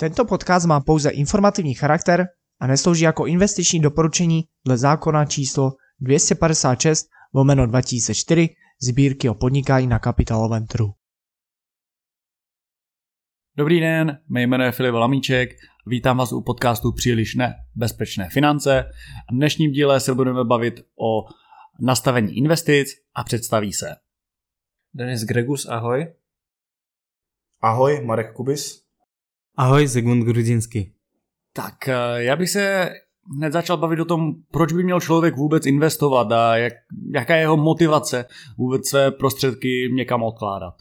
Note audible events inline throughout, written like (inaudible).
Tento podcast má pouze informativní charakter a neslouží jako investiční doporučení dle zákona číslo 256 lomeno 2004 sbírky o podnikání na kapitálovém trhu. Dobrý den, mé jméno je Filip Lamíček, vítám vás u podcastu Příliš ne bezpečné finance. V dnešním díle se budeme bavit o nastavení investic a představí se. Denis Gregus, ahoj. Ahoj, Marek Kubis. Ahoj, Zygmunt Grudzinský. Tak eh, já bych se hned začal bavit o tom, proč by měl člověk vůbec investovat a jak, jaká je jeho motivace vůbec své prostředky někam odkládat.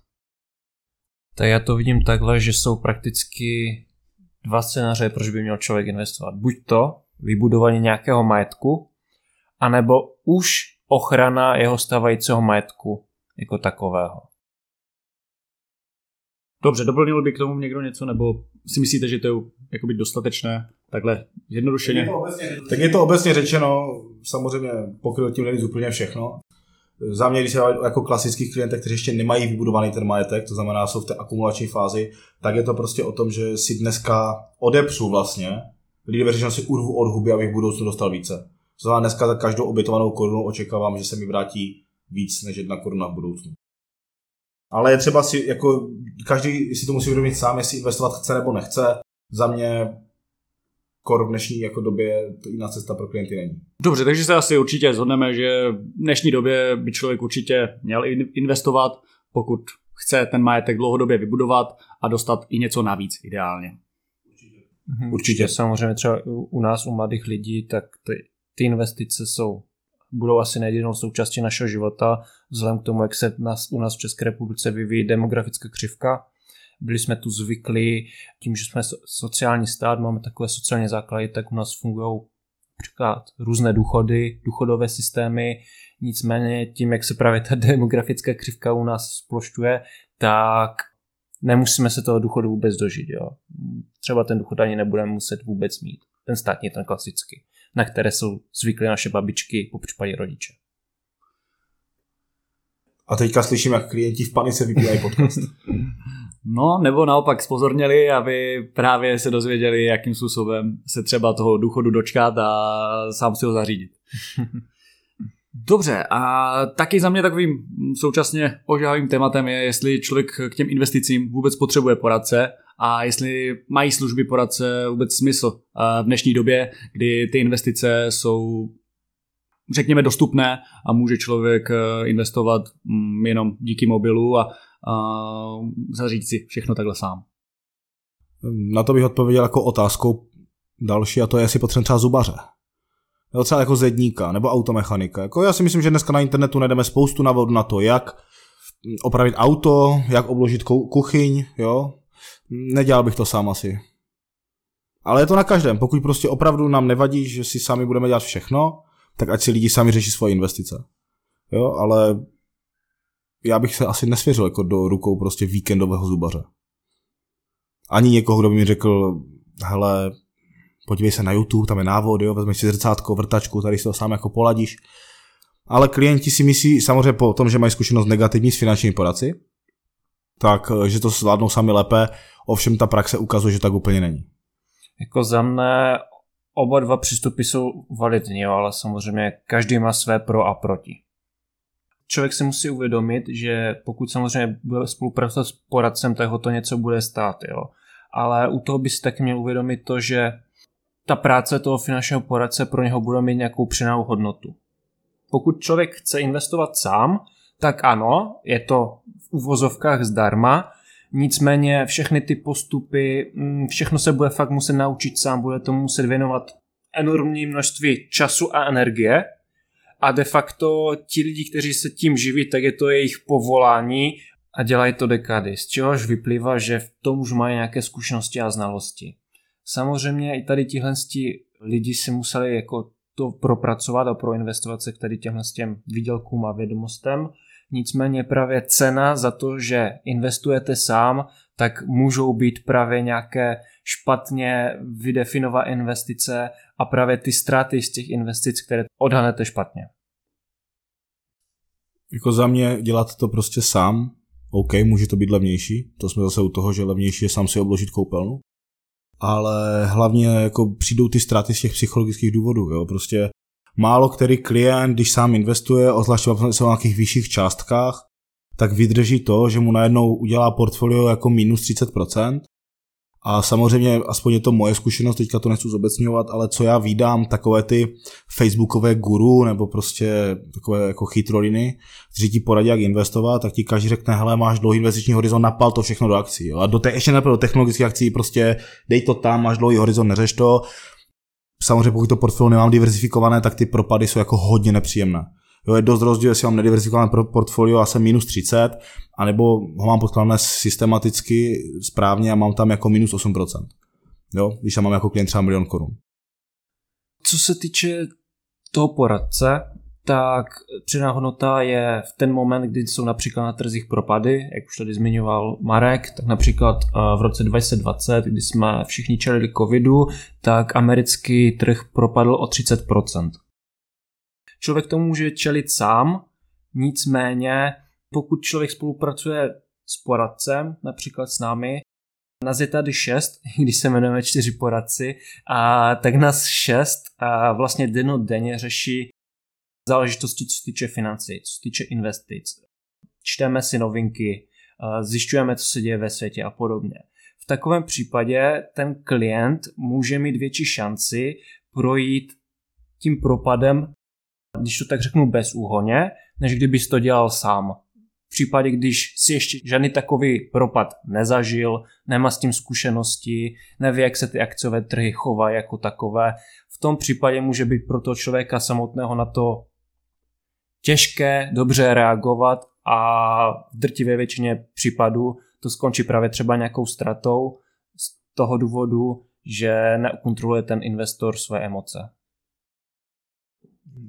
Tak já to vidím takhle, že jsou prakticky dva scénáře, proč by měl člověk investovat. Buď to vybudování nějakého majetku, anebo už ochrana jeho stávajícího majetku jako takového. Dobře, doplnil by k tomu někdo něco, nebo si myslíte, že to je jakoby dostatečné, takhle jednodušeně? Tak je to obecně, tak je to obecně řečeno, samozřejmě pokryl tím není úplně všechno. Za mě, když se jako klasických klientech, kteří ještě nemají vybudovaný ten majetek, to znamená, jsou v té akumulační fázi, tak je to prostě o tom, že si dneska odepřu vlastně, lidi řečeno si urvu od huby, abych v budoucnu dostal více. To znamená, dneska za každou obětovanou korunu očekávám, že se mi vrátí víc než jedna koruna v budoucnu. Ale je třeba si, jako každý si to musí uvědomit sám, jestli investovat chce nebo nechce. Za mě kor v dnešní jako době to jiná cesta pro klienty není. Dobře, takže se asi určitě zhodneme, že v dnešní době by člověk určitě měl investovat, pokud chce ten majetek dlouhodobě vybudovat a dostat i něco navíc ideálně. Určitě. Určitě. Samozřejmě třeba u nás, u mladých lidí, tak ty, ty investice jsou budou asi nedílnou součástí našeho života, vzhledem k tomu, jak se nás, u nás v České republice vyvíjí demografická křivka. Byli jsme tu zvyklí, tím, že jsme sociální stát, máme takové sociální základy, tak u nás fungují například různé důchody, důchodové systémy, nicméně tím, jak se právě ta (laughs) demografická křivka u nás splošťuje, tak nemusíme se toho důchodu vůbec dožít. Jo. Třeba ten důchod ani nebudeme muset vůbec mít. Ten státní, ten klasický na které jsou zvyklé naše babičky, po případě rodiče. A teďka slyším, jak klienti v panice vypírají podcast. (laughs) No, nebo naopak spozorněli, aby právě se dozvěděli, jakým způsobem se třeba toho důchodu dočkat a sám si ho zařídit. (laughs) Dobře, a taky za mě takovým současně ožávým tématem je, jestli člověk k těm investicím vůbec potřebuje poradce a jestli mají služby poradce vůbec smysl v dnešní době, kdy ty investice jsou řekněme dostupné a může člověk eh, investovat mm, jenom díky mobilu a, a si všechno takhle sám. Na to bych odpověděl jako otázkou další a to je, jestli potřebujeme třeba zubaře. Jo, třeba jako zedníka nebo automechanika. Jako já si myslím, že dneska na internetu najdeme spoustu návodů na to, jak opravit auto, jak obložit kuchyň, jo, Nedělal bych to sám asi. Ale je to na každém. Pokud prostě opravdu nám nevadí, že si sami budeme dělat všechno, tak ať si lidi sami řeší svoje investice. Jo, ale já bych se asi nesvěřil jako do rukou prostě víkendového zubaře. Ani někoho, kdo by mi řekl, hele, podívej se na YouTube, tam je návod, jo, vezmeš si zrcátko, vrtačku, tady si to sám jako poladíš. Ale klienti si myslí samozřejmě po tom, že mají zkušenost negativní s finančními poradci, tak eh, že to zvládnou sami lépe, ovšem ta praxe ukazuje, že tak úplně není. Jako za mne oba dva přístupy jsou validní, ale samozřejmě každý má své pro a proti. Člověk si musí uvědomit, že pokud samozřejmě bude spolupracovat s poradcem, tak ho to něco bude stát, jo. Ale u toho by si taky měl uvědomit to, že ta práce toho finančního poradce pro něho bude mít nějakou přidanou hodnotu. Pokud člověk chce investovat sám, tak ano, je to uvozovkách zdarma, nicméně všechny ty postupy, mm, všechno se bude fakt muset naučit sám, bude to muset věnovat enormní množství času a energie. A de facto ti lidi, kteří se tím živí, tak je to jejich povolání a dělají to dekády, z čehož vyplývá, že v tom už mají nějaké zkušenosti a znalosti. Samozřejmě i tady tihle lidi si museli jako to propracovat a proinvestovat se k tady těmhle těm výdělkům a vědomostem, Nicméně právě cena za to, že investujete sám, tak můžou být právě nějaké špatně vydefinované investice a právě ty ztráty z těch investic, které odhanete špatně. Jako za mě dělat to prostě sám, OK, může to být levnější, to jsme zase u toho, že levnější je sám si obložit koupelnu, ale hlavně jako přijdou ty ztráty z těch psychologických důvodů. Jo? Prostě málo který klient, když sám investuje, ozvláště se o nějakých vyšších částkách, tak vydrží to, že mu najednou udělá portfolio jako minus 30%. A samozřejmě, aspoň je to moje zkušenost, teďka to nechci zobecňovat, ale co já vídám, takové ty facebookové guru nebo prostě takové jako chytroliny, kteří ti poradí, jak investovat, tak ti každý řekne, hele, máš dlouhý investiční horizont, napal to všechno do akcí. Jo? A do té, ještě nepal do technologických akcí, prostě dej to tam, máš dlouhý horizont, neřeš to. Samozřejmě, pokud to portfolio nemám diversifikované, tak ty propady jsou jako hodně nepříjemné. Jo, je dost rozdíl, jestli mám nediversifikované portfolio a jsem minus 30, anebo ho mám podkladné systematicky správně a mám tam jako minus 8%. Jo, když tam mám jako klient třeba milion korun. Co se týče toho poradce, tak přidaná hodnota je v ten moment, kdy jsou například na trzích propady, jak už tady zmiňoval Marek, tak například v roce 2020, kdy jsme všichni čelili covidu, tak americký trh propadl o 30%. Člověk tomu může čelit sám, nicméně pokud člověk spolupracuje s poradcem, například s námi, nás je tady šest, (laughs) když se jmenujeme čtyři poradci, a tak nás šest a vlastně denně řeší záležitosti, co se týče financí, co se týče investic. Čteme si novinky, zjišťujeme, co se děje ve světě a podobně. V takovém případě ten klient může mít větší šanci projít tím propadem když to tak řeknu, bez úhoně, než kdybys to dělal sám. V případě, když si ještě žádný takový propad nezažil, nemá s tím zkušenosti, neví, jak se ty akciové trhy chovají jako takové, v tom případě může být pro toho člověka samotného na to těžké dobře reagovat a v drtivé většině případů to skončí právě třeba nějakou ztratou z toho důvodu, že nekontroluje ten investor své emoce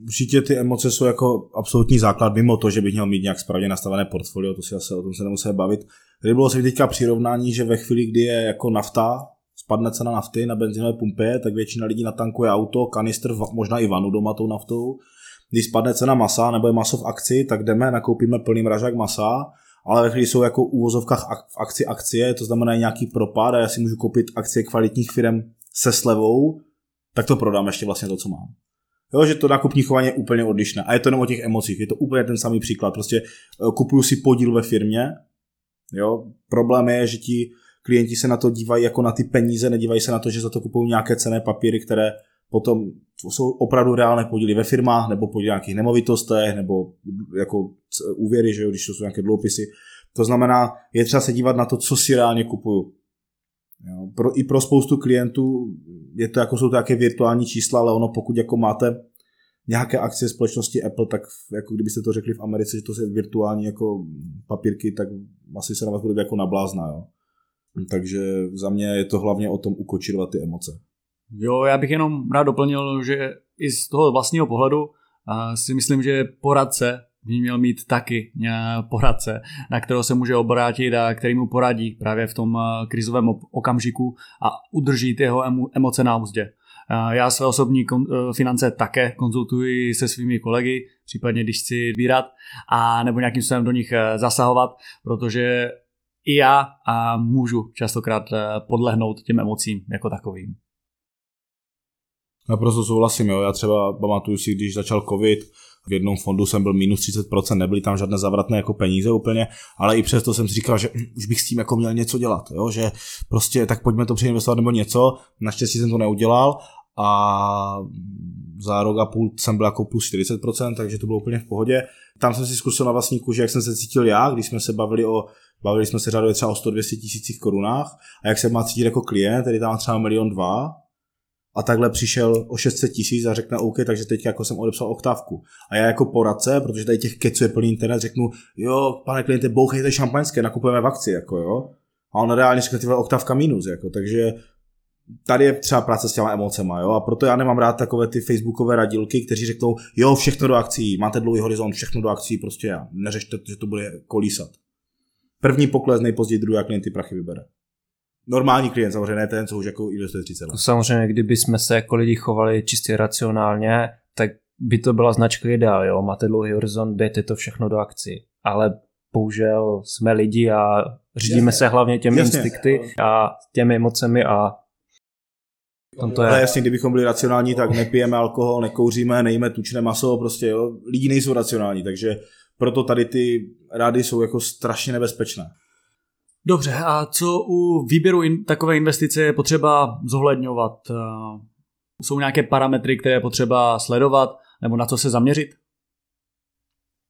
určitě ty emoce jsou jako absolutní základ, mimo to, že bych měl mít nějak správně nastavené portfolio, to si asi o tom se nemusíme bavit. Tady bylo se teďka přirovnání, že ve chvíli, kdy je jako nafta, spadne cena nafty na benzinové pumpě, tak většina lidí natankuje auto, kanistr, možná i vanu doma tou naftou. Když spadne cena masa nebo je maso v akci, tak jdeme, nakoupíme plný mražák masa, ale ve chvíli jsou jako v úvozovkách v akci akcie, to znamená nějaký propad a já si můžu koupit akcie kvalitních firm se slevou, tak to prodám ještě vlastně to, co mám. Jo, že to nákupní chování je úplně odlišné. A je to jenom o těch emocích. Je to úplně ten samý příklad. Prostě eh, kupuju si podíl ve firmě. Jo, problém je, že ti klienti se na to dívají jako na ty peníze, nedívají se na to, že za to kupují nějaké cené papíry, které potom jsou opravdu reálné podíly ve firmách, nebo podíly nějakých nemovitostech, nebo jako úvěry, že jo, když to jsou nějaké dluhopisy. To znamená, je třeba se dívat na to, co si reálně kupuju. Jo, pro, I pro spoustu klientů je to jako jsou to nějaké virtuální čísla, ale ono pokud jako máte nějaké akcie společnosti Apple, tak jako kdybyste to řekli v Americe, že to jsou virtuální jako papírky, tak asi se na vás bude jako nablázna. Jo. Takže za mě je to hlavně o tom ukočirovat ty emoce. Jo, já bych jenom rád doplnil, že i z toho vlastního pohledu si myslím, že poradce by měl mít taky poradce, na kterého se může obrátit a který mu poradí právě v tom eh, krizovém okamžiku a udrží jeho emoce na úzdě. Eh, já své osobní finance také konzultuji se svými kolegy, případně když chci sbírat a nebo nějakým způsobem do nich zasahovat, protože i já a můžu častokrát podlehnout těm emocím jako takovým. Naprosto souhlasím, jo. Já třeba pamatuju si, když začal covid, v jednom fondu jsem byl minus 30%, nebyly tam žádné zavratné jako peníze úplně, ale i přesto jsem si říkal, že hm, už bych s tím jako měl něco dělat, jo? že prostě tak pojďme to přeinvestovat nebo něco, naštěstí jsem to neudělal a za rok a půl jsem byl jako plus 40%, takže to bylo úplně v pohodě. Tam jsem si zkusil na vlastní kůži, jak jsem se cítil já, když jsme se bavili o Bavili jsme se řadově třeba o 100-200 tisících korunách a jak se má cítit jako klient, který tam má třeba milion dva, a takhle přišel o 600 tisíc a řekne OK, takže teď jako jsem odepsal oktávku. A já jako poradce, protože tady těch keců je plný internet, řeknu, jo, pane kliente, bouchejte šampaňské, nakupujeme v akci, jako jo. A on reálně řekne, tyhle oktávka minus, jako, takže tady je třeba práce s těma emocema, jo, a proto já nemám rád takové ty facebookové radilky, kteří řeknou, jo, všechno do akcí, máte dlouhý horizont, všechno do akcí, prostě já, neřešte, že to bude kolísat. První pokles, nejpozději druhý, klient ty prachy vybere normální klient, samozřejmě ne ten, co už jako investuje 30 let. Samozřejmě, kdyby jsme se jako lidi chovali čistě racionálně, tak by to byla značka ideál, jo, máte dlouhý horizont, dejte to všechno do akcí. Ale bohužel jsme lidi a řídíme Jasně. se hlavně těmi Jasně. instinkty a těmi emocemi a Tam to Ale je. jasně, kdybychom byli racionální, tak nepijeme alkohol, nekouříme, nejíme tučné maso, prostě jo. Lidi nejsou racionální, takže proto tady ty rády jsou jako strašně nebezpečné. Dobře, a co u výběru in, takové investice je potřeba zohledňovat? Eh, Jsou nějaké parametry, které je potřeba sledovat, nebo na co se zaměřit?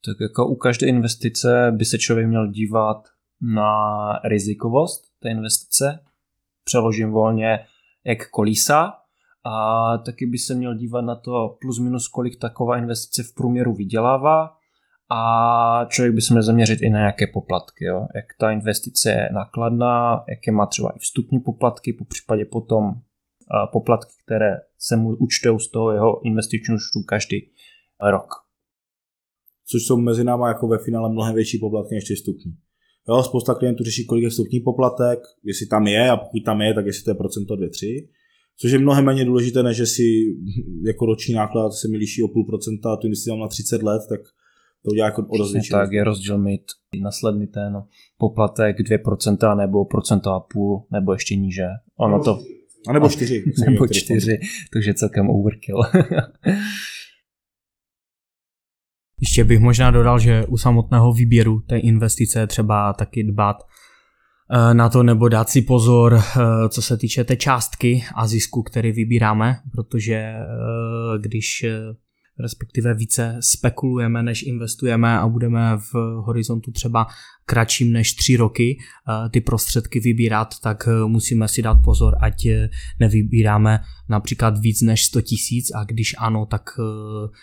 Tak jako u každé investice by se člověk měl dívat na rizikovost té investice, přeložím volně jak kolísa, a taky by se měl dívat na to plus minus, kolik taková investice v průměru vydělává a člověk by se měl zaměřit i na nějaké poplatky, jo? jak ta investice je nákladná, jaké má třeba i vstupní poplatky, po případě potom poplatky, které se mu účtují z toho jeho investičního účtu každý rok. což jsou mezi náma jako ve finále mnohem větší poplatky než ty vstupní. Jo, spousta klientů řeší, kolik je vstupní poplatek, jestli tam je a pokud tam je, tak jestli to je procento 2-3. Což je mnohem méně důležité, než že si jako roční náklad se mi liší o půl procenta a tu investici na 30 let, tak to udělá jako větší tak je rozdíl mít následný ten poplatek 2% nebo procento a půl, nebo ještě níže. Ono to, A nebo 4. (laughs) nebo 4, takže celkem overkill. (laughs) Ještě bych možná dodal, že u samotného výběru té investice je třeba taky dbát eh, na to nebo dát si pozor, eh, co se týče té částky a zisku, který vybíráme, protože eh, když respektive více spekulujeme, než investujeme a budeme v horizontu třeba kratším než tři roky eh, ty prostředky vybírat, tak eh, musíme si dát pozor, ať eh, nevybíráme například víc než 100 tisíc a když ano, tak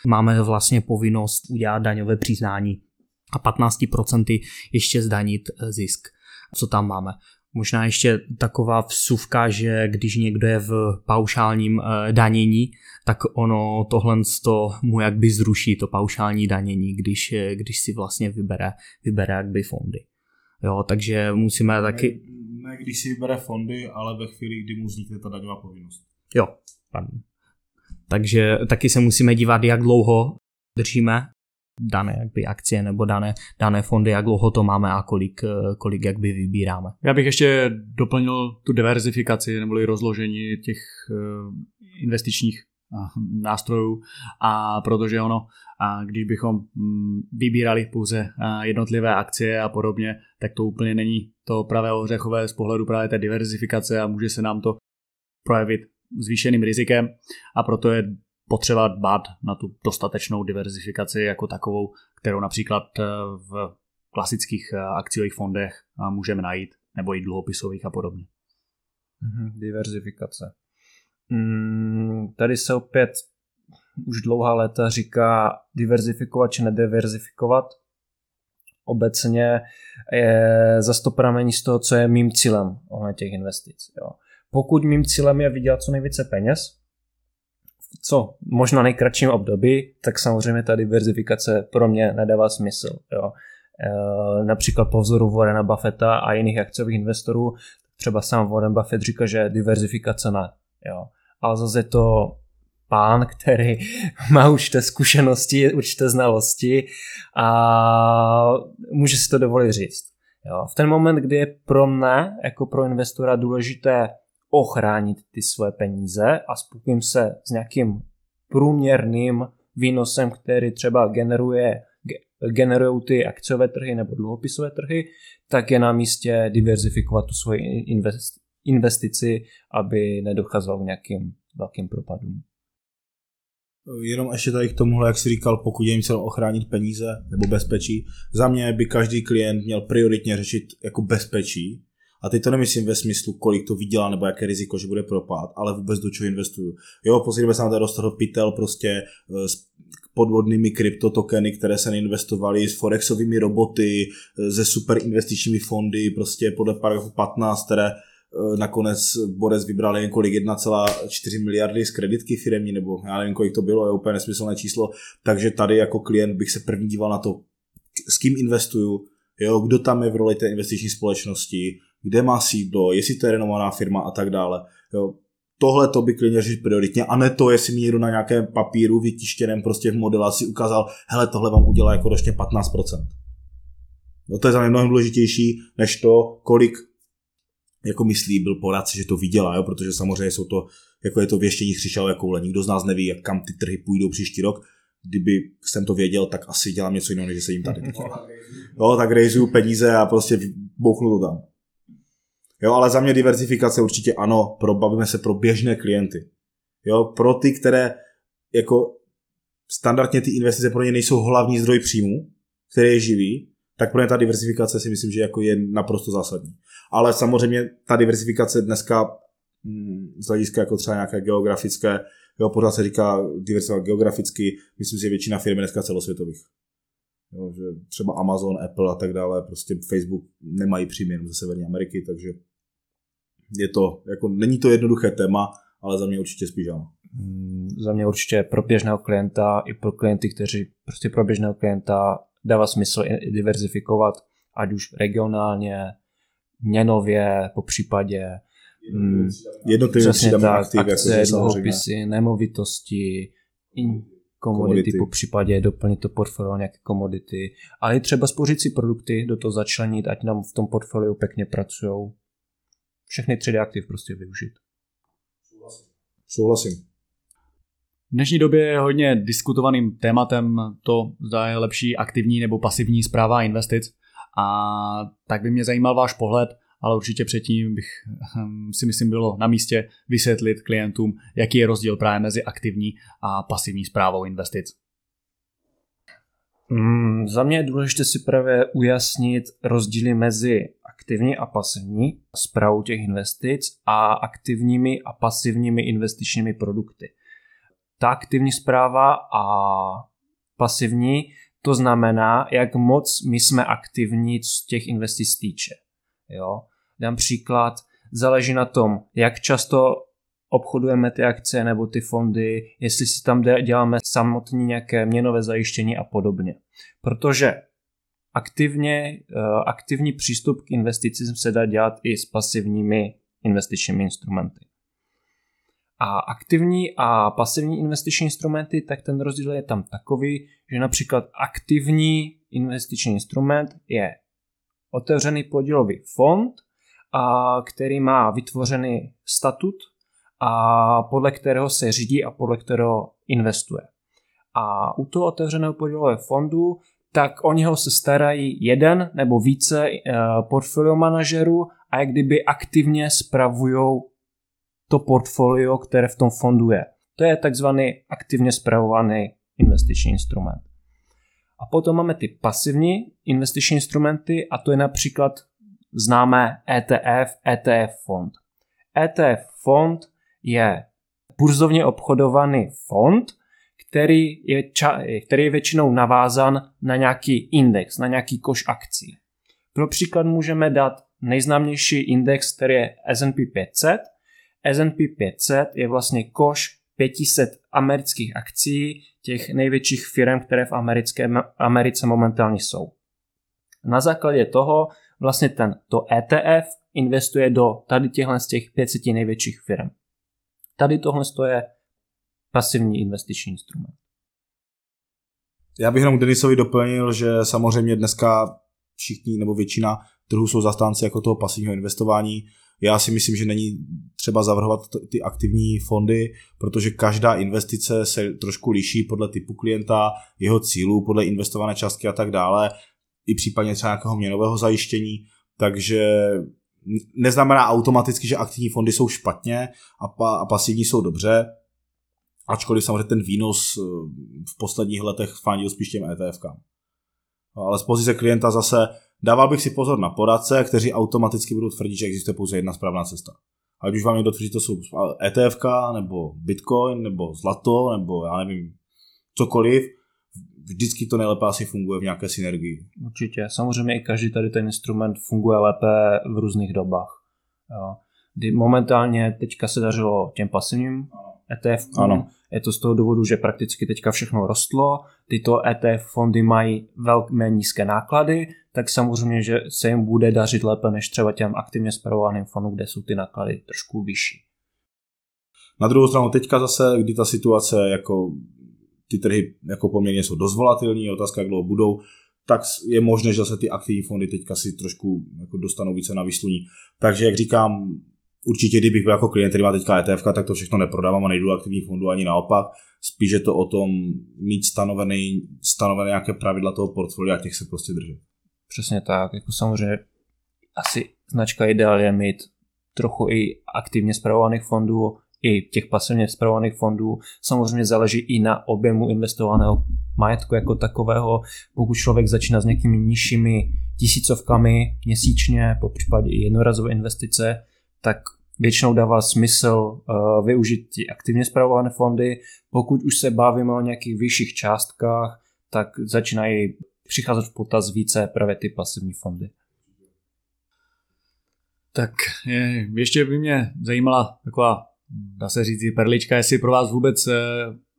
máme vlastně povinnost udělat daňové přiznání a 15% ještě zdanit zisk, co tam máme. Možná ještě taková vsuvka, že když někdo je v paušálním eh, danění, tak ono tohle to mu jakby zruší to paušální danění, když, eh, když si vlastně vybere, vybere jakby fondy. Jo, takže musíme taky... Ne, ne, když si vybere fondy, ale ve chvíli, kdy mu vznikne ta daňová povinnost. Jo, pardon. Takže taky se musíme dívat, jak dlouho držíme dané jakby akcie nebo dané, dané fondy, jak dlouho to máme a kolik, eh, kolik jakby vybíráme. Já bych ještě doplnil tu diverzifikaci neboli rozložení těch eh, investičních eh, nástrojů a protože ono, a když bychom mm, vybírali pouze jednotlivé akcie a podobně, tak to úplně není to pravé ořechové z pohledu právě té diverzifikace a může se nám to projevit zvýšeným rizikem a proto je potřeba dbát na tu dostatečnou diverzifikaci jako takovou, kterou například eh, v klasických eh, akciových fondech eh, můžeme najít, nebo i dluhopisových a podobně. Mhm, diverzifikace. Mm, tady se opět už dlouhá léta říká diverzifikovat či nediverzifikovat. Obecně je zase to pramení z toho, co je mým cílem ohledně těch investic. Jo. Pokud mým cílem je vydělat co nejvíce peněz, co možná nejkratším období, tak samozřejmě ta diverzifikace pro mě nedává smysl. Jo. E, například po vzoru Warrena Buffetta a jiných akciových investorů, třeba sám Warren Buffett říká, že diverzifikace ne. Jo. Ale zase je to pán, který (laughs) má určité zkušenosti, určité znalosti a může si to dovolit říct. Jo. V ten moment, kdy je pro mne, jako pro investora, důležité ochránit ty svoje peníze a spokojím se s nějakým průměrným výnosem, který třeba generuje, generují ty akciové trhy nebo dluhopisové trhy, tak je na místě diverzifikovat tu svoji investici, aby nedocházelo k nějakým velkým propadům. Jenom ještě tady k tomuhle, jak jsi říkal, pokud je jim cílem ochránit peníze nebo bezpečí, za mě by každý klient měl prioritně řešit jako bezpečí. A teď to nemyslím ve smyslu, kolik to vydělá nebo jaké riziko, že bude propad, ale vůbec do čeho investuju. Jo, posledně se nám tady dostal pytel prostě s podvodnými kryptotokeny, které se neinvestovaly, s forexovými roboty, se super investičními fondy, prostě podle paragrafu 15, které nakonec Borec vybral jen kolik 1,4 miliardy z kreditky firemní, nebo já nevím, kolik to bylo, je úplně nesmyslné číslo, takže tady jako klient bych se první díval na to, s kým investuju, jo, kdo tam je v roli té investiční společnosti, kde má sídlo, jestli to je renomovaná firma a tak dále. Jo. Tohle to by klient řešit prioritně a ne to, jestli mi někdo na nějakém papíru vytištěném prostě v modelaci ukázal, hele, tohle vám udělá jako ročně 15%. No to je za mě mnohem důležitější, než to, kolik jako myslí, byl poradce, že to vydělá, jo? protože samozřejmě jsou to, jako je to věštění křišťalové koule. Nikdo z nás neví, jak kam ty trhy půjdou příští rok. Kdyby jsem to věděl, tak asi dělám něco jiného, než že sedím tady. (laughs) jo, tak rejzuju peníze a prostě bouchnu to tam. Jo, ale za mě diversifikace určitě ano, pro, bavíme se pro běžné klienty. Jo, pro ty, které jako standardně ty investice pro ně nejsou hlavní zdroj příjmu, který je živý, tak pro ně ta diversifikace si myslím, že jako je naprosto zásadní. Ale samozřejmě ta diversifikace dneska mm, z hlediska jako třeba nějaké geografické, jo, pořád se říká diversifikovat geograficky, myslím si, že většina firm dneska celosvětových. Jo, že třeba Amazon, Apple a tak dále, prostě Facebook nemají příjmy jenom ze Severní Ameriky, takže je to, jako není to jednoduché téma, ale za mě určitě spíš ano. Mm, za mě určitě pro běžného klienta i pro klienty, kteří prostě pro běžného klienta dává smysl diverzifikovat, ať už regionálně, měnově, po případě mm, jednotlivé tak, aktiv, akce, jako dluhopisy, nemovitosti, komodity, po případě doplnit to portfolio nějaké komodity, ale i třeba spořící produkty do toho začlenit, ať nám v tom portfoliu pěkně pracují. Všechny 3D aktiv prostě využít. Souhlasím. V dnešní době je hodně diskutovaným tématem to, zda je lepší aktivní nebo pasivní zpráva investic. A tak by mě zajímal váš pohled, ale určitě předtím bych hm, si myslím bylo na místě vysvětlit klientům, jaký je rozdíl právě mezi aktivní a pasivní zprávou investic. Mm, za mě je důležité si právě ujasnit rozdíly mezi aktivní a pasivní zprávou těch investic a aktivními a pasivními investičními produkty. Ta aktivní zpráva a pasivní, to znamená, jak moc my jsme aktivní, z těch investic týče. Jo? Dám příklad, záleží na tom, jak často obchodujeme ty akce nebo ty fondy, jestli si tam děláme samotně nějaké měnové zajištění a podobně. Protože aktivně, eh, aktivní přístup k investicím se dá dělat i s pasivními investičními instrumenty. A aktivní a pasivní investiční instrumenty, tak ten rozdíl je tam takový, že například aktivní investiční instrument je otevřený podílový fond, a který má vytvořený statut a podle kterého se řídí a podle kterého investuje. A u toho otevřeného podílového fondu tak o něho se starají jeden nebo více uh, portfolio manažerů a jak kdyby aktivně spravují to portfolio, které v tom fondu je. To je takzvaný aktivně spravovaný investiční instrument. A potom máme ty pasivní investiční instrumenty a to je například známé ETF, ETF fond. ETF fond je burzovně obchodovaný fond, který je, ča- který je většinou navázan na nějaký index, na nějaký koš akcí. Pro příklad můžeme dát nejznámější index, který je S&P 500. S&P 500 je vlastně koš 500 amerických akcí těch největších firm, které v americké, Americe momentálně jsou. Na základě toho vlastně ten, to ETF investuje do tady těchto z těch 500 největších firm. Tady tohle je pasivní investiční instrument. Já bych jenom Denisovi doplnil, že samozřejmě dneska všichni nebo většina trhů jsou zastánci jako toho pasivního investování. Já si myslím, že není třeba zavrhovat ty aktivní fondy, protože každá investice se trošku liší podle typu klienta, jeho cílů, podle investované částky a tak dále, i případně třeba nějakého měnového zajištění, takže neznamená automaticky, že aktivní fondy jsou špatně a, pa, a pasivní jsou dobře, ačkoliv samozřejmě ten výnos eh, v posledních letech fandil spíš těm ETFkám. Ale z pozice klienta zase dával bych si pozor na poradce, kteří automaticky budou tvrdit, že existuje pouze jedna správná cesta. Ať už vám někdo tvrdí, to jsou ETF, nebo Bitcoin, nebo zlato, nebo já nevím, cokoliv, vždycky to nejlépe asi funguje v nějaké synergii. Určitě. Samozřejmě i každý tady ten instrument funguje lépe v různých dobách. Jo. Momentálně teďka se dařilo těm pasivním ETF. Ano. Je to z toho důvodu, že prakticky teďka všechno rostlo, tyto ETF fondy mají velmi nízké náklady, tak samozřejmě, že se jim bude dařit lépe než třeba těm aktivně spravovaným fondům, kde jsou ty náklady trošku vyšší. Na druhou stranu teďka zase, kdy ta situace jako ty trhy jako poměrně jsou dost volatilní, otázka, jak dlouho budou, tak je možné, že se ty aktivní fondy teďka si trošku jako dostanou více na výsluní. Takže jak říkám, určitě kdybych byl jako klient, který má teďka ETF, tak to všechno neprodávám a nejdu aktivní fondu ani naopak. Spíš je to o tom mít stanovený, stanovené nějaké pravidla toho portfolia a těch se prostě držet. Přesně tak, jako samozřejmě asi značka ideál je mít trochu i aktivně zpravovaných fondů, i těch pasivně zpravovaných fondů. Samozřejmě záleží i na objemu investovaného majetku jako takového. Pokud člověk začíná s nějakými nižšími tisícovkami měsíčně, po případě i jednorazové investice, tak většinou dává smysl uh, využít ty aktivně zpravované fondy. Pokud už se bavíme o nějakých vyšších částkách, tak začínají přicházet v potaz více právě ty pasivní fondy. Tak je, ještě by mě zajímala taková, dá se říct, perlička, jestli pro vás vůbec eh,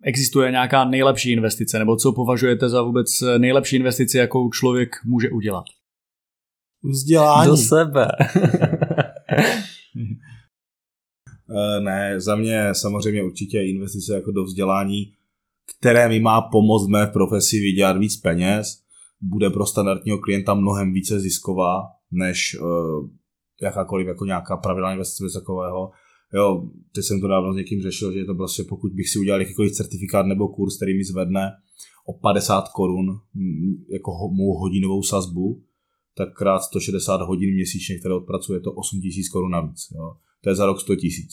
existuje nějaká nejlepší investice, nebo co považujete za vůbec eh, nejlepší investici, jakou člověk může udělat? Vzdělání. Do sebe. (laughs) Eh, ne, za mě samozřejmě určitě investice jako do vzdělání, které mi má pomoct mé profesi vydělat víc peněz, bude pro standardního klienta mnohem více zisková, než uh, jakákoliv jako nějaká pravidla investice takového. Jo, teď jsem to dávno s někým řešil, že to prostě pokud bych si udělal jakýkoliv certifikát nebo kurz, který mi zvedne o 50 korun jako mou hodinovou sazbu, tak krát 160 hodin měsíčně, které odpracuje, to 8 tisíc korun navíc. Jo. To je za rok 100 tisíc.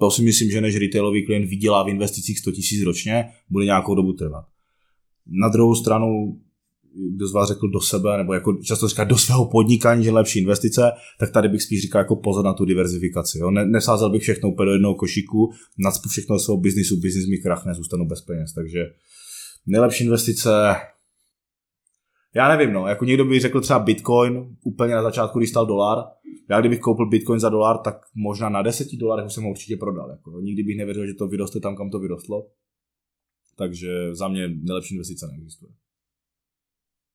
To si myslím, že než retailový klient vydělá v investicích 100 tisíc ročně, bude nějakou dobu trvat. Na druhou stranu kdo z vás řekl do sebe, nebo jako často říká do svého podnikání, že lepší investice, tak tady bych spíš říkal jako pozor na tu diverzifikaci. Jo? Nesázel bych všechno úplně do jednoho košíku, nacpu všechno do svého biznisu, biznis mi krachne, zůstanu bez peněz. Takže nejlepší investice, já nevím, no, jako někdo by řekl třeba Bitcoin, úplně na začátku, když stal dolar. Já kdybych koupil Bitcoin za dolar, tak možná na 10 dolarech už jsem ho určitě prodal. Jako, nikdy bych nevěřil, že to vyroste tam, kam to vyrostlo. Takže za mě nejlepší investice neexistuje.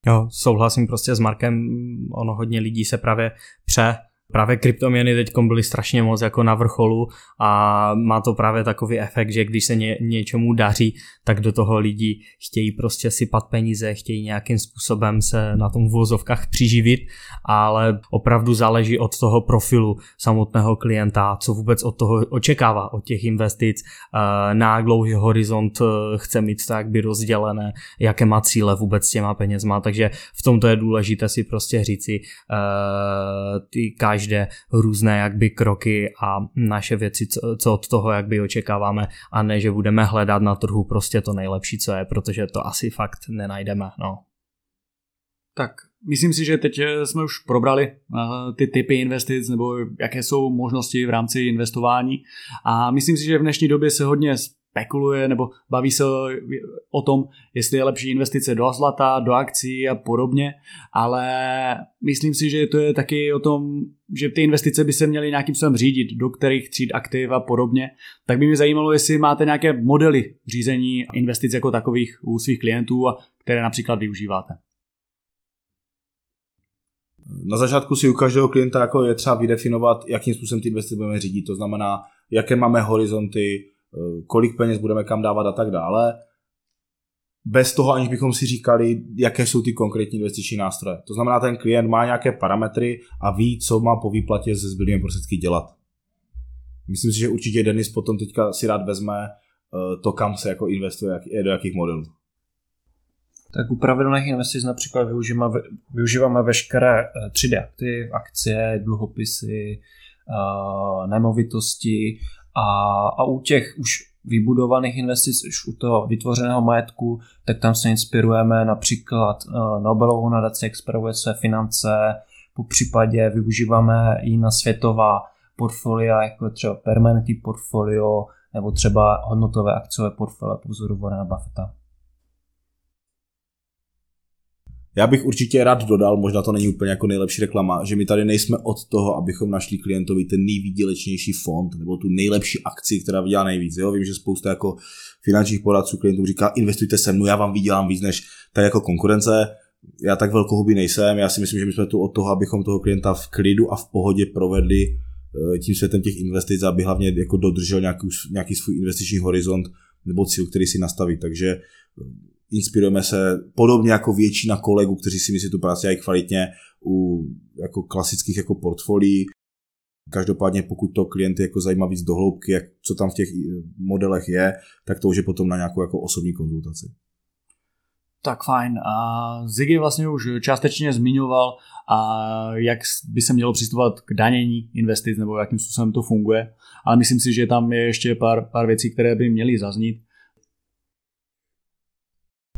Jo, souhlasím prostě s Markem, ono hodně lidí se právě pře právě kryptoměny teď byly strašně moc jako na vrcholu a má to právě takový efekt, že když se ně, něčemu daří, tak do toho lidi chtějí prostě sypat peníze, chtějí nějakým způsobem se na tom vozovkách přiživit, ale opravdu záleží od toho profilu samotného klienta, co vůbec od toho očekává, od těch investic, eh, na dlouhý horizont eh, chce mít tak by rozdělené, jaké má cíle vůbec s těma penězma, takže v tomto je důležité si prostě říci, eh, ty každé různé jakby kroky a naše věci, co, co od toho jakby očekáváme a ne, že budeme hledat na trhu prostě to nejlepší, co je, protože to asi fakt nenajdeme, no. Tak, myslím si, že teď eh, jsme už probrali uh, ty typy investic nebo jaké jsou možnosti v rámci investování a myslím si, že v dnešní době se hodně spekuluje nebo baví se o tom, jestli je lepší investice do zlata, do akcí a podobně, ale myslím si, že to je taky o tom, že ty investice by se měly nějakým způsobem řídit, do kterých tříd aktiv a podobně. Tak by mě zajímalo, jestli máte nějaké modely řízení investic jako takových u svých klientů, které například využíváte. Na začátku si u každého klienta jako je třeba vydefinovat, jakým způsobem ty investice budeme řídit. To znamená, jaké máme horizonty, kolik peněz budeme kam dávat a tak dále, bez toho, aniž bychom si říkali, jaké jsou ty konkrétní investiční nástroje. To znamená, ten klient má nějaké parametry a ví, co má po výplatě se zbylými prostředky dělat. Myslím si, že určitě Denis potom teďka si rád vezme eh, to, kam se jako investuje, do jakých modelů. Tak u pravidelných investic například využíváme, využíváme veškeré 3D eh, aktiv, akcie, dluhopisy, nemovitosti a, a u těch už vybudovaných investic, už u toho vytvořeného majetku, tak tam se inspirujeme například uh, Nobelovou nadaci, jak spravuje své finance, po případě využíváme i na světová portfolia, jako třeba permanentní portfolio, nebo třeba hodnotové akciové portfolio po vzoru Warrena Buffetta. Já bych určitě rád dodal, možná to není úplně jako nejlepší reklama, že my tady nejsme od toho, abychom našli klientovi ten nejvýdělečnější fond nebo tu nejlepší akci, která vydělá nejvíc. Jo? Vím, že spousta jako finančních poradců klientů říká, investujte se mnou, já vám vydělám víc než tady jako konkurence. Já tak velkohubý nejsem, já si myslím, že my jsme tu od toho, abychom toho klienta v klidu a v pohodě provedli eh, tím světem těch investic, aby hlavně jako dodržel nějaký, nějaký svůj investiční horizont nebo cíl, který si nastaví. Takže inspirujeme se podobně jako většina kolegů, kteří si myslí tu práci dělají kvalitně u jako klasických jako portfolií. Každopádně pokud to klienty jako zajímá víc dohloubky, jak, co tam v těch modelech je, tak to už je potom na nějakou jako osobní konzultaci. Tak fajn. A Ziggy vlastně už částečně zmiňoval, a jak by se mělo přistupovat k danění investic nebo jakým způsobem to funguje. Ale myslím si, že tam je ještě pár, pár věcí, které by měly zaznít.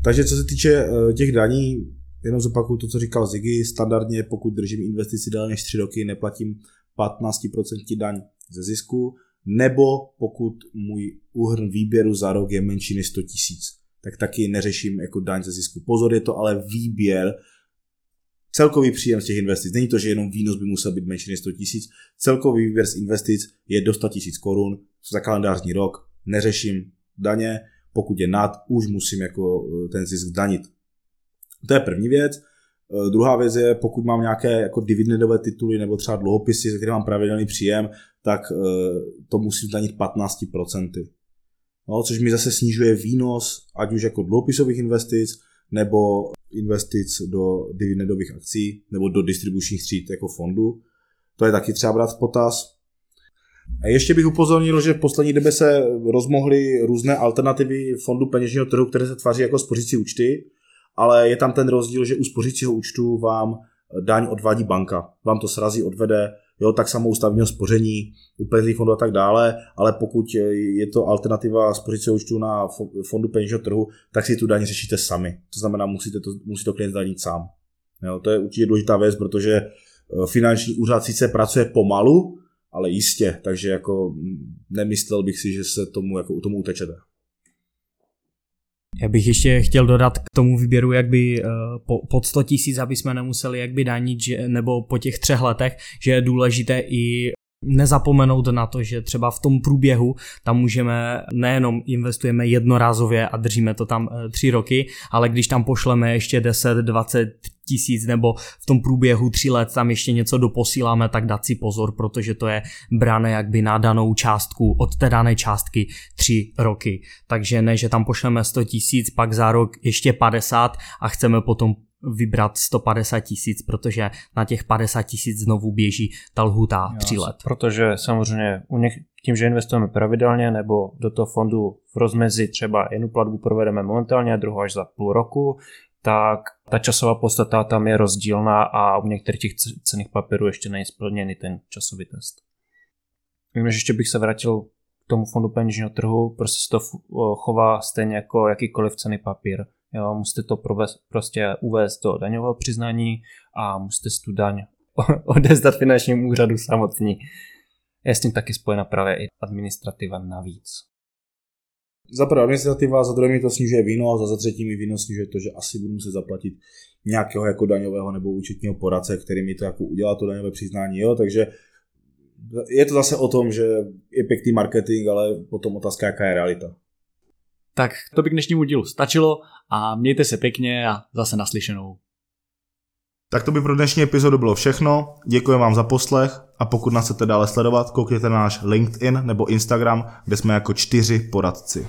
Takže co se týče eh, těch daní, jenom zopakuju to, co říkal Ziggy, standardně pokud držím investici déle než 3 roky, neplatím 15% daň ze zisku, nebo pokud můj úhrn výběru za rok je menší než 100 tisíc, tak taky neřeším jako daň ze zisku. Pozor, je to ale výběr, celkový příjem z těch investic. Není to, že jenom výnos by musel být menší než 100 tisíc. Celkový výběr z investic je do 100 tisíc korun za kalendářní rok. Neřeším daně, pokud je nad, už musím jako eh, ten zisk danit. To je první věc. Eh, druhá věc je, pokud mám nějaké jako dividendové tituly nebo třeba dluhopisy, ze kterých mám pravidelný příjem, tak eh, to musím danit 15%. No, což mi zase snižuje výnos, ať už jako dluhopisových investic, nebo investic do dividendových akcí, nebo do distribučních tříd jako fondu. To je taky třeba brát v potaz. Ještě bych upozornil, že v poslední době se rozmohly různé alternativy fondu peněžního trhu, které se tváří jako spořící účty, ale je tam ten rozdíl, že u spořícího účtu vám daň odvádí banka. Vám to srazí, odvede, jo, tak samou stavního spoření, u penzijních fondů a tak dále, ale pokud je to alternativa spořícího účtu na fondu peněžního trhu, tak si tu daň řešíte sami. To znamená, musíte to, musí to klient zdanit sám. Jo, to je určitě důležitá věc, protože eh, finanční úřad sice pracuje pomalu, ale jistě, takže jako nemyslel bych si, že se tomu, jako, tomu utečete. Já bych ještě chtěl dodat k tomu výběru, jak by uh, po, pod 100 tisíc, aby jsme nemuseli jak by danit, že, nebo po těch třech letech, že je důležité i nezapomenout na to, že třeba v tom průběhu tam můžeme nejenom investujeme jednorázově a držíme to tam eh, tři roky, ale když tam pošleme ještě 10, 20 tisíc nebo v tom průběhu tři let tam ještě něco doposíláme, tak dát si pozor, protože to je bráno jakby na danou částku od té dané částky tři roky. Takže ne, že tam pošleme 100 tisíc, pak za rok ještě 50 a chceme potom vybrat 150 tisíc, protože na těch 50 tisíc znovu běží ta lhuta 3 let. Protože samozřejmě u něch, tím, že investujeme pravidelně nebo do toho fondu v rozmezi třeba jednu platbu provedeme momentálně, druhou až za půl roku, tak ta časová podstata tam je rozdílná a u některých těch cených papírů ještě není splněný ten časový test. Vím, že ještě bych se vrátil k tomu fondu peněžního trhu, prostě se to chová stejně jako jakýkoliv cený papír. Jo, musíte to provést, prostě uvést do daňového přiznání a musíte tu daň (laughs) odezdat finančnímu úřadu samotný. Je s tím taky spojena právě i administrativa navíc. Za prvé administrativa, za druhé mi to snižuje víno a za třetí mi víno snižuje to, že asi budu muset zaplatit nějakého jako daňového nebo účetního poradce, který mi to jako udělá to daňové přiznání, jo, takže je to zase o tom, že je pěkný marketing, ale potom otázka, jaká je realita. Tak to by k dnešnímu dílu stačilo a mějte se pěkně a zase naslyšenou. Tak to by pro dnešní epizodu bylo všechno. Děkuji vám za poslech a pokud nás chcete dále sledovat, koukněte na náš LinkedIn nebo Instagram, kde jsme jako čtyři poradci.